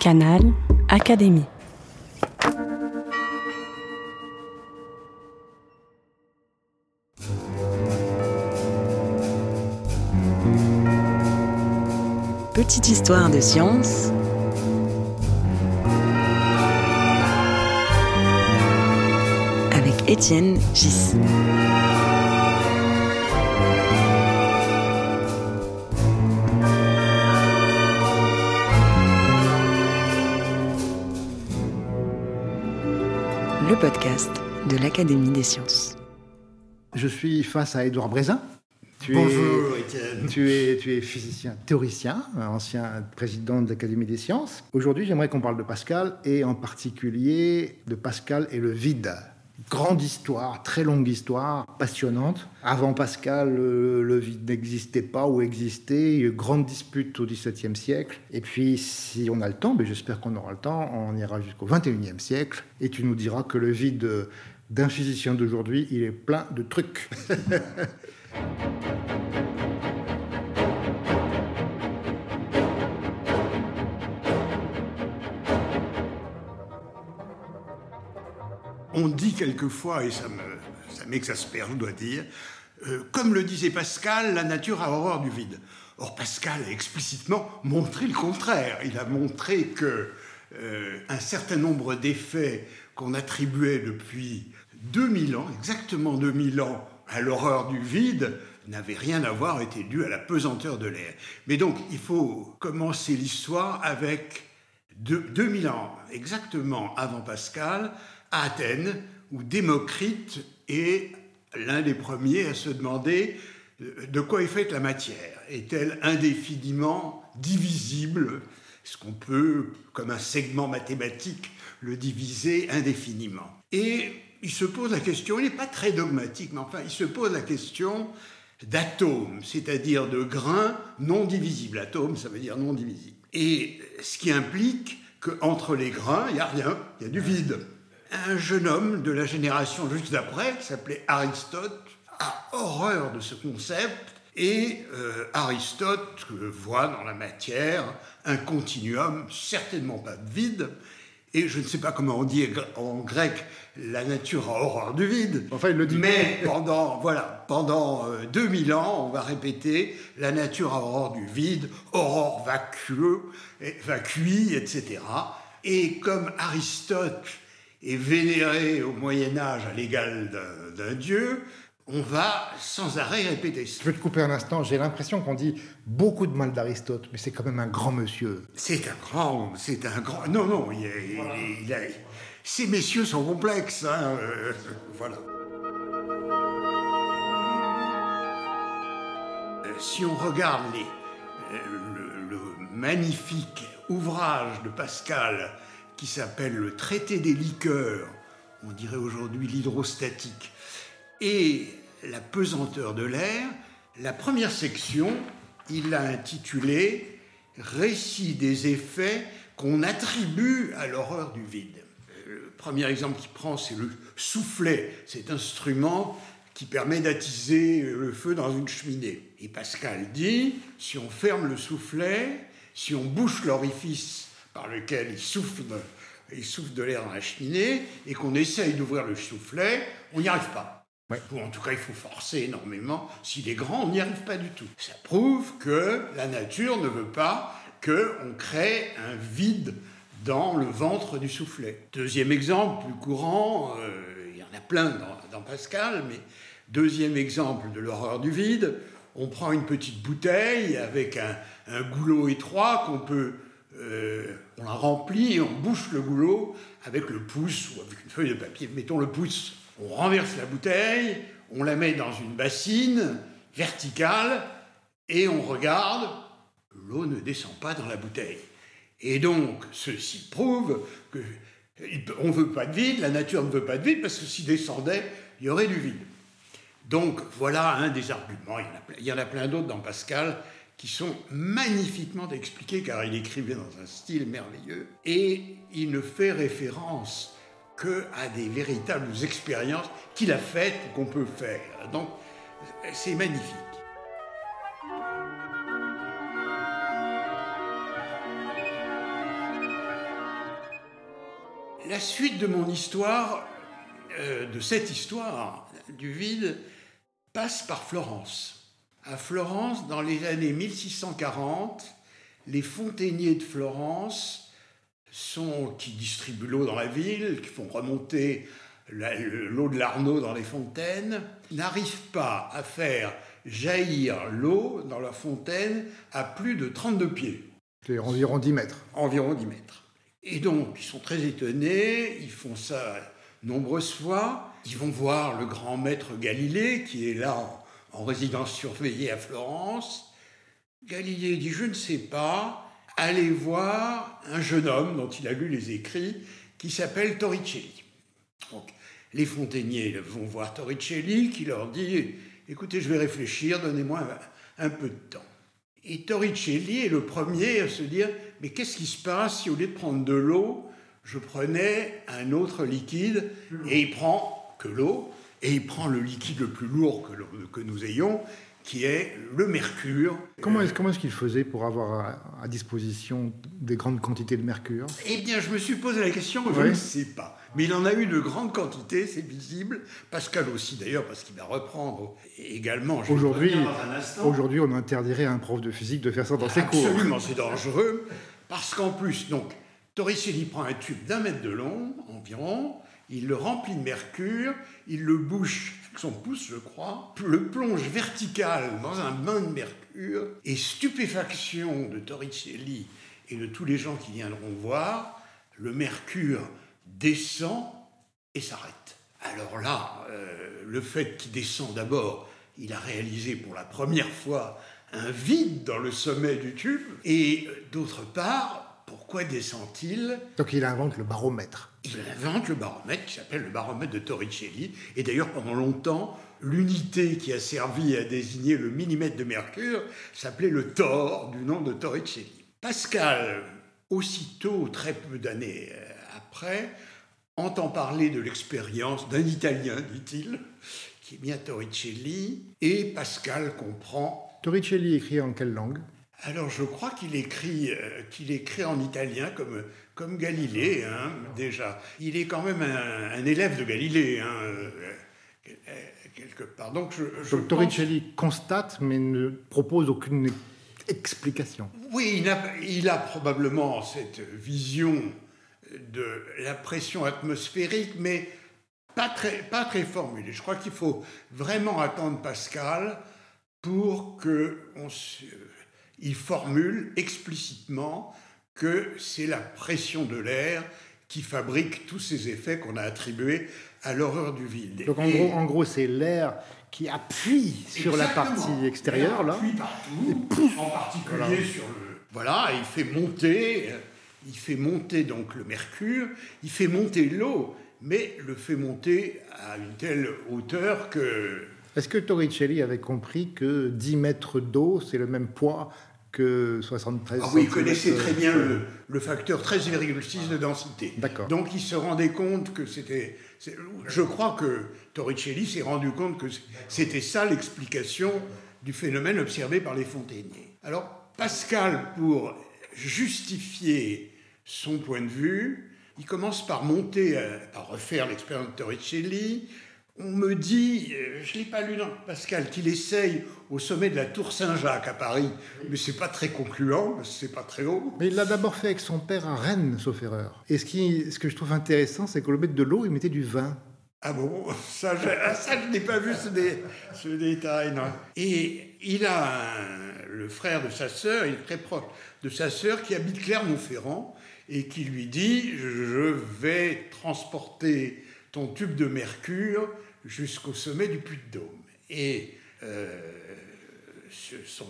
Canal Académie. Petite histoire de science avec Étienne Gis. Le podcast de l'Académie des sciences. Je suis face à Édouard Brézin. Tu Bonjour, Étienne. Tu es, tu es physicien théoricien, ancien président de l'Académie des sciences. Aujourd'hui, j'aimerais qu'on parle de Pascal et en particulier de Pascal et le vide grande histoire, très longue histoire, passionnante. Avant Pascal, le, vide n'existait pas ou existait. Il y a eu grande dispute au XVIIe siècle. Et puis, si on a le temps, mais j'espère qu'on aura le temps, on ira jusqu'au XXIe siècle. Et tu nous diras que le vide d'un physicien d'aujourd'hui, il est plein de trucs. on dit quelquefois, et ça m'exaspère, je dois dire, euh, comme le disait Pascal, la nature a horreur du vide. Or, Pascal a explicitement montré le contraire. Il a montré que euh, un certain nombre d'effets qu'on attribuait depuis 2000 ans, exactement 2000 ans, à l'horreur du vide, n'avaient rien à voir, étaient dus à la pesanteur de l'air. Mais donc, il faut commencer l'histoire avec 2000 ans, exactement avant Pascal, Athènes, où Démocrite est l'un des premiers à se demander euh, de quoi est faite la matière. Est-elle indéfiniment divisible? Est-ce qu'on peut, comme un segment mathématique, le diviser indéfiniment? Et il se pose la question, il n'est pas très dogmatique, mais enfin, il se pose la question d'atomes, c'est-à-dire de grains non divisibles. Atome, ça veut dire non divisible. Et ce qui implique qu'entre les grains, il n'y a rien, il y a du vide un jeune homme de la génération juste d'après, qui s'appelait Aristote, a horreur de ce concept et euh, Aristote voit dans la matière un continuum, certainement pas de vide, et je ne sais pas comment on dit en grec, la nature a horreur du vide. Enfin, il le dit. Mais pendant, voilà, pendant 2000 euh, ans, on va répéter, la nature a horreur du vide, horreur vacueux, vacui, etc. Et comme Aristote et vénéré au Moyen Âge à l'égal d'un dieu, on va sans arrêt répéter ça. Je vais te couper un instant, j'ai l'impression qu'on dit beaucoup de mal d'Aristote, mais c'est quand même un grand monsieur. C'est un grand, c'est un grand... Non, non, il, ces messieurs sont complexes, hein, euh, voilà. Euh, si on regarde les, euh, le magnifique ouvrage de Pascal qui s'appelle le traité des liqueurs, on dirait aujourd'hui l'hydrostatique, et la pesanteur de l'air, la première section, il l'a intitulée Récit des effets qu'on attribue à l'horreur du vide. Le premier exemple qu'il prend, c'est le soufflet, cet instrument qui permet d'attiser le feu dans une cheminée. Et Pascal dit, si on ferme le soufflet, si on bouche l'orifice par lequel il souffle, il souffle de l'air dans la cheminée et qu'on essaye d'ouvrir le soufflet, on n'y arrive pas. Ou en tout cas, il faut forcer énormément. S'il est grand, on n'y arrive pas du tout. Ça prouve que la nature ne veut pas qu'on crée un vide dans le ventre du soufflet. Deuxième exemple, plus courant, euh, il y en a plein dans, Pascal, mais deuxième exemple de l'horreur du vide, on prend une petite bouteille avec un goulot étroit qu'on peut euh, on la remplit et on bouche le goulot avec le pouce ou avec une feuille de papier. Mettons le pouce, on renverse la bouteille, on la met dans une bassine verticale et on regarde, l'eau ne descend pas dans la bouteille. Et donc, ceci prouve que on ne veut pas de vide, la nature ne veut pas de vide, parce que s'il descendait, il y aurait du vide. Donc voilà un des arguments. Il y en a plein d'autres dans Pascal qui sont magnifiquement expliqués, car il écrivait dans un style merveilleux, et il ne fait référence que à des véritables expériences qu'il a faites qu'on peut faire. Donc, c'est magnifique. la suite de mon histoire, euh, de cette histoire du vide, passe par Florence. À Florence, dans les années 1640, les fontainiers de Florence sont, qui distribuent l'eau dans la ville, qui font remonter l'eau de l'Arnaud dans les fontaines, n'arrivent pas à faire jaillir l'eau dans la fontaine à plus de 32 pieds. C'est environ 10 mètres. Environ 10 mètres. Et donc, ils sont très étonnés, ils font ça nombreuses fois. Ils vont voir le grand maître Galilée, qui est là en, résidence surveillée à Florence. Galilée dit Je ne sais pas, allez voir un jeune homme dont il a lu les écrits, qui s'appelle Torricelli. Donc, les fontainiers vont voir Torricelli, qui leur dit Écoutez, je vais réfléchir, donnez-moi un, un peu de temps. Et Torricelli est le premier à se dire Mais qu'est-ce qui se passe si au lieu de prendre de l'eau, je prenais un autre liquide et il prend que l'eau et il prend le liquide le plus lourd que, que nous ayons, qui est le mercure. Comment est-ce est qu'il faisait pour avoir à, disposition des grandes quantités de mercure? Eh bien, je me suis posé la question, je ne sais pas. Mais il en a eu de grandes quantités, c'est visible. Pascal aussi, d'ailleurs, parce qu'il va reprendre également. Aujourd'hui, aujourd'hui, on interdirait à un prof de physique de faire ça dans ses cours. Absolument, c'est dangereux. Parce qu'en plus, donc, Torricelli prend un tube d'un mètre de long environ, il le remplit de mercure, il le bouche avec son pouce, je crois, le plonge vertical dans un bain de mercure, et stupéfaction de Torricelli et de tous les gens qui viendront voir, le mercure descend et s'arrête. Alors là, euh, le fait qu'il descend d'abord, il a réalisé pour la première fois un vide dans le sommet du tube, et euh, d'autre part, pourquoi descend-il? Donc il invente le baromètre. Il invente le baromètre qui s'appelle le baromètre de Torricelli. Et d'ailleurs, pendant longtemps, l'unité qui a servi à désigner le millimètre de mercure s'appelait le Thor, du nom de Torricelli. Pascal, aussitôt, très peu d'années euh, après, entend parler de l'expérience d'un Italien, dit-il, qui est bien Torricelli, et Pascal comprend. Torricelli écrit en quelle langue? Alors je crois qu'il écrit, euh, qu'il écrit en italien comme, comme Galilée, hein, déjà. Il est quand même un, élève de Galilée, hein, euh, quelque part. Donc, je, Torricelli constate mais ne propose aucune explication. Oui, il a, il a probablement cette vision de la pression atmosphérique, mais pas très, pas très formulée. Je crois qu'il faut vraiment attendre Pascal pour que on se il formule explicitement que c'est la pression de l'air qui fabrique tous ces effets qu'on a attribués à l'horreur du vide. Donc en gros, en gros c'est l'air qui appuie sur la partie extérieure, là. Appuie partout, en particulier sur le. Voilà, il fait monter, il fait monter donc le mercure, il fait monter l'eau, mais le fait monter à une telle hauteur que. Est-ce que Torricelli avait compris que 10 mètres d'eau, c'est le même poids que 73 ah oui, il connaissait très bien le, le facteur 13,6 de densité. D'accord. Donc il se rendait compte que c'était... Je crois que Torricelli s'est rendu compte que c'était ça l'explication du phénomène observé par les fontainiers. Alors Pascal, pour justifier son point de vue, il commence par monter, à refaire l'expérience de Torricelli, on me dit, euh, je ne l'ai pas lu dans Pascal, qu'il essaye au sommet de la Tour Saint-Jacques à Paris, mais c'est pas très concluant, c'est pas très haut. Mais il l'a d'abord fait avec son père à Rennes, sauf erreur. Et ce, qui, ce que je trouve intéressant, c'est qu'au lieu de l'eau, il mettait du vin. Ah bon? Ça, je, ah, ça, je n'ai pas vu ce, ce, détail, non. Et il a le frère de sa sœur, il est très proche de sa sœur, qui habite Clermont-Ferrand, et qui lui dit, je vais transporter ton tube de mercure jusqu'au sommet du Puy de Dôme. Et euh, son,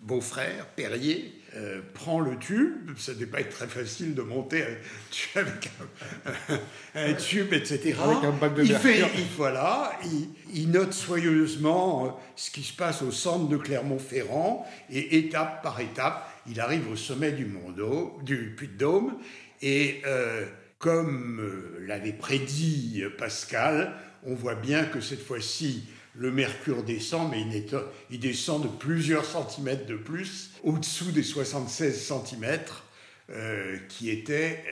beau-frère, Perrier, euh, prend le tube. Ça ne devait pas être très facile de monter avec un, tube, etc. Avec un bac de il fait, il, voilà, il, note soigneusement euh, ce qui se passe au centre de Clermont-Ferrand et étape par étape, il arrive au sommet du, Mondo, du Puy de Dôme et comme euh, l'avait prédit euh, Pascal, on voit bien que cette fois-ci, le mercure descend, mais il, descend de plusieurs centimètres de plus, au-dessous des 76 centimètres. euh, qui était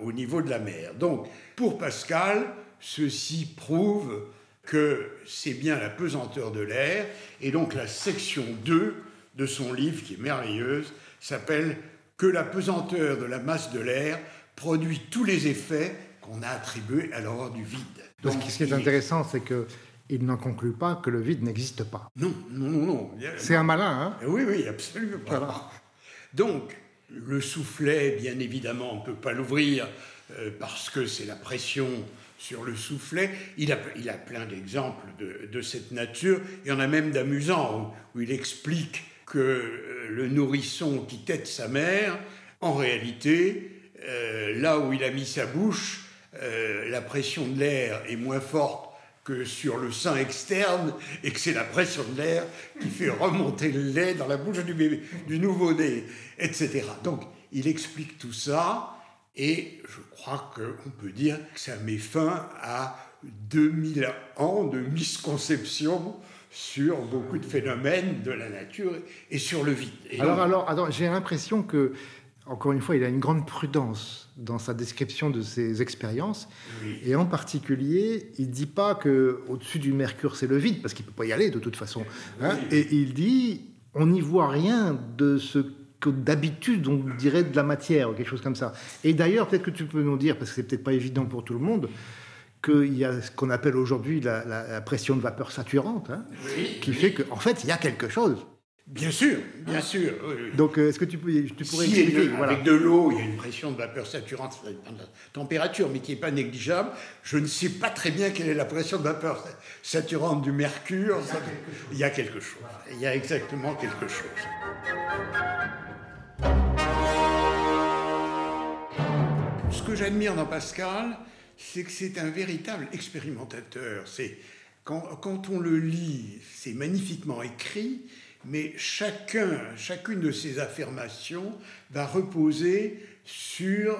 au niveau de la mer. Donc, pour Pascal, ceci prouve que c'est bien la pesanteur de l'air, et donc la section 2 de son livre, qui est merveilleuse, s'appelle Que la pesanteur de la masse de l'air produit tous les effets qu'on a attribués à l'horreur du vide. Donc, ce qui est intéressant, c'est que il n'en conclut pas que le vide n'existe pas. Non, non, non, non. C'est un malin, hein Oui, oui, absolument. Donc, le soufflet, bien évidemment, on ne peut pas l'ouvrir euh, parce que c'est la pression sur le soufflet. Il a, il a plein d'exemples de, cette nature. Il y en a même d'amusants où, il explique que euh, le nourrisson qui tête sa mère, en réalité, là où il a mis sa bouche, la pression de l'air est moins forte que sur le sein externe et que c'est la pression de l'air qui fait remonter le lait dans la bouche du bébé, du nouveau-né, etc. Donc, il explique tout ça et je crois qu'on peut dire que ça met fin à 2000 ans de misconception sur beaucoup de phénomènes de la nature et sur le vide. alors, alors, alors j'ai l'impression que encore une fois, il a une grande prudence dans sa description de ses expériences. Et en particulier, il ne dit pas qu'au-dessus du Mercure, c'est le vide, parce qu'il ne peut pas y aller de toute façon. Hein. Et il dit, on n'y voit rien de ce que d'habitude on dirait de la matière, ou quelque chose comme ça. Et d'ailleurs, peut-être que tu peux nous dire, parce que c'est peut-être pas évident pour tout le monde, qu'il y a ce qu'on appelle aujourd'hui la, pression de vapeur saturante, hein, qui fait qu'en en fait, il y a quelque chose. Bien sûr, bien ah. sûr. Donc, euh, est-ce que tu, peux, tu pourrais si expliquer Avec de l'eau, il y a une pression de vapeur saturante, ça dépend de la température, mais qui n'est pas négligeable. Je ne sais pas très bien quelle est la pression de vapeur saturante du mercure. Il y a quelque chose. Il y a, exactement quelque chose. Ce que j'admire dans Pascal, c'est que c'est un véritable expérimentateur. C'est quand, quand on le lit, c'est magnifiquement écrit mais chacun, chacune de ces affirmations va reposer sur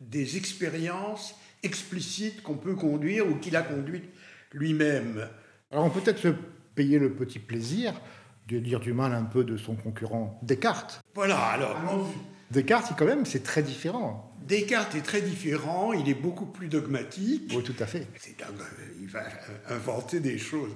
des expériences explicites qu'on peut conduire ou qu'il a conduites lui-même. Alors on peut peut-être se payer le petit plaisir de dire du mal un peu de son concurrent Descartes. Voilà, alors. Descartes, quand même, c'est très différent. Descartes est très différent, il est beaucoup plus dogmatique. Oui, tout à fait. il va inventer des choses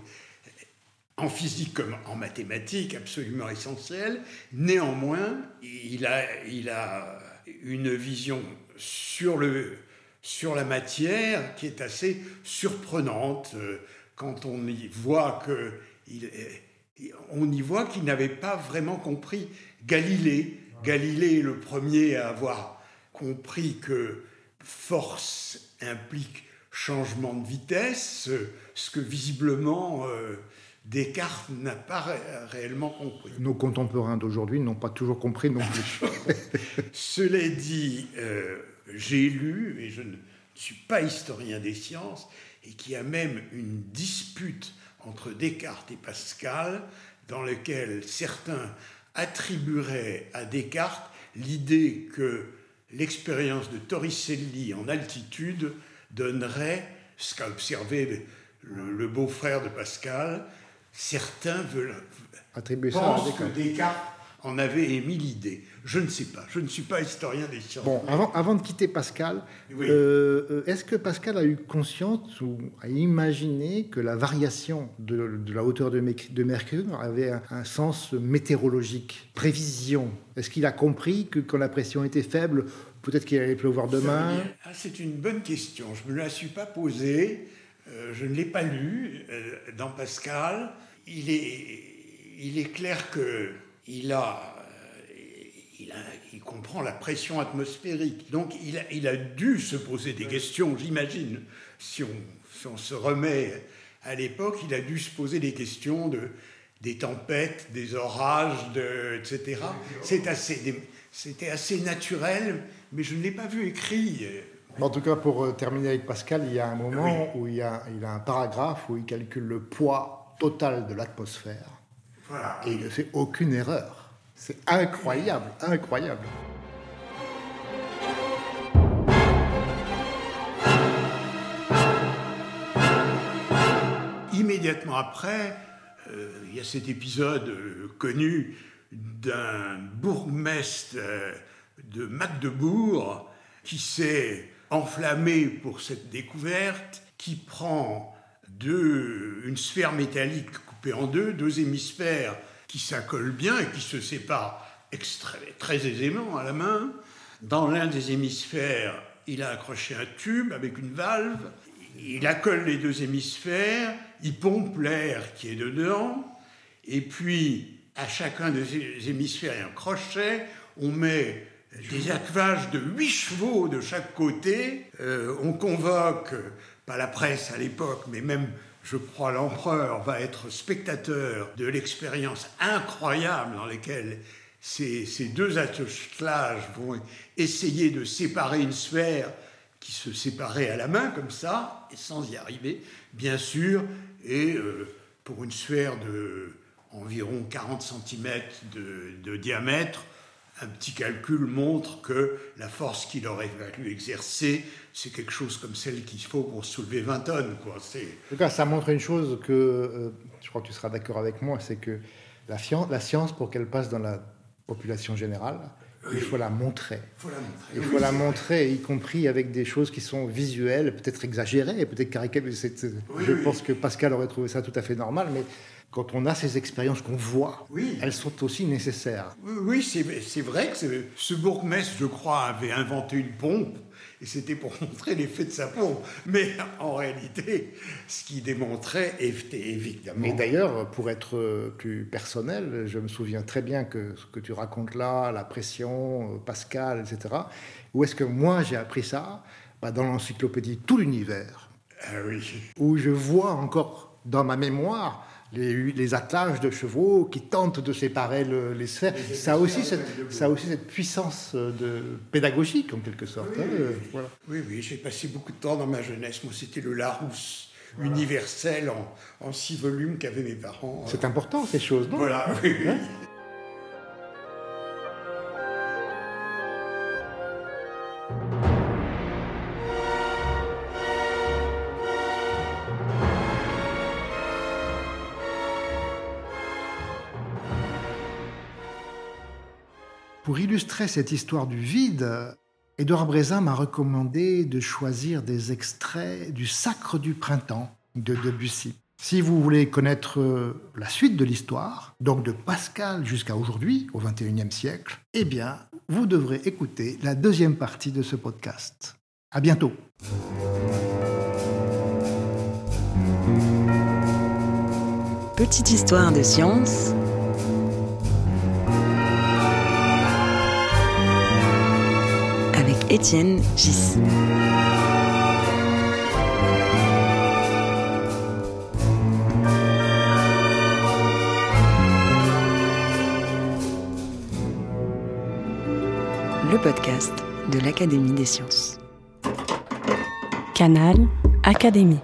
en physique comme en mathématiques absolument essentiel. Néanmoins, il a, une vision sur, la matière qui est assez surprenante euh, quand on y voit que y voit qu'il n'avait pas vraiment compris Galilée. Galilée est le premier à avoir compris que force implique changement de vitesse, ce que visiblement euh, Descartes n'a pas réellement compris. Nos contemporains d'aujourd'hui n'ont pas toujours compris non plus. Cela dit, euh, j'ai lu, et je ne suis pas historien des sciences, et qu'il y a même une dispute entre Descartes et Pascal, dans laquelle certains attribueraient à Descartes l'idée que l'expérience de Torricelli en altitude donnerait ce qu'a observé le beau-frère de Pascal, certains veulent attribuer ça à Descartes. que Descartes en avait émis l'idée. Je ne sais pas, je ne suis pas historien des sciences. Bon, avant, avant de quitter Pascal, euh, euh, est-ce que Pascal a eu conscience ou a imaginé que la variation de, la hauteur de, de Mercure avait un, sens météorologique, prévision? Est-ce qu'il a compris que quand la pression était faible, peut-être qu'il allait pleuvoir demain? ah, C'est une bonne question, je ne me la suis pas posée. Euh, je ne l'ai pas lu dans Pascal il est, il est clair qu'il a, il, a, il comprend la pression atmosphérique. Donc il a, il a dû se poser des questions, j'imagine. Si on, si on se remet à l'époque, il a dû se poser des questions de, des tempêtes, des orages, de, etc. C'est assez, c'était assez naturel, mais je ne l'ai pas vu écrit. En tout cas, pour euh, terminer avec Pascal, il y a un moment où il, y a, il a un paragraphe où il calcule le poids total de l'atmosphère. Et il ne fait aucune erreur. C'est incroyable, incroyable. Immédiatement après, euh, il y a cet épisode euh, connu d'un bourgmestre euh, de Magdebourg qui s'est enflammé pour cette découverte, qui prend deux, une sphère métallique coupée en deux, deux hémisphères qui s'accolent bien et qui se séparent très aisément à la main. Dans l'un des hémisphères, il a accroché un tube avec une valve, il accole les deux hémisphères, il pompe l'air qui est dedans, et puis à chacun des hémisphères et un crochet, on met des attelage de huit chevaux de chaque côté. Euh, on convoque, pas la presse à l'époque, mais même, je crois, l'empereur va être spectateur de l'expérience incroyable dans laquelle ces, ces deux attelages vont essayer de séparer une sphère qui se séparait à la main comme ça, et sans y arriver, bien sûr, et euh, pour une sphère de environ 40 cm de diamètre, un petit calcul montre que la force qu'il aurait fallu exercer, c'est quelque chose comme celle qu'il faut pour soulever 20 tonnes. Quoi. En tout cas, ça montre une chose que, euh, je crois que tu seras d'accord avec moi, c'est que la, la science, pour qu'elle passe dans la population générale, il faut la montrer. Il faut la montrer, y compris avec des choses qui sont visuelles, peut-être exagérées, peut-être caricaturées. je pense que Pascal aurait trouvé ça tout à fait normal, mais quand on a ces expériences qu'on voit, elles sont aussi nécessaires. Oui, c'est vrai que ce bourgmestre, je crois, avait inventé une pompe, et c'était pour montrer l'effet de sa pompe. Mais en réalité, ce qu'il démontrait était évidemment... Mais d'ailleurs, pour être plus personnel, je me souviens très bien que ce que tu racontes là, la pression, Pascal, etc., où est-ce que moi j'ai appris ça? Bah, Dans l'encyclopédie Tout l'univers, ah oui. où je vois encore dans ma mémoire les, attelages de chevaux qui tentent de séparer les sphères. Ça a, aussi cette, ça aussi cette puissance euh, de, pédagogique, en quelque sorte. Oui, hein, oui, oui, j'ai passé beaucoup de temps dans ma jeunesse. Moi, c'était le Larousse universel en, six volumes qu'avaient mes parents. C'est important, ces choses, non? Voilà, oui. Hein? Pour illustrer cette histoire du vide, Édouard Brézin m'a recommandé de choisir des extraits du Sacre du printemps de Debussy. Si vous voulez connaître la suite de l'histoire, donc de Pascal jusqu'à aujourd'hui, au XXIe siècle, eh bien, vous devrez écouter la deuxième partie de ce podcast. À bientôt. Petite histoire de science Étienne Gis. Le podcast de l'Académie des sciences. Canal Académie.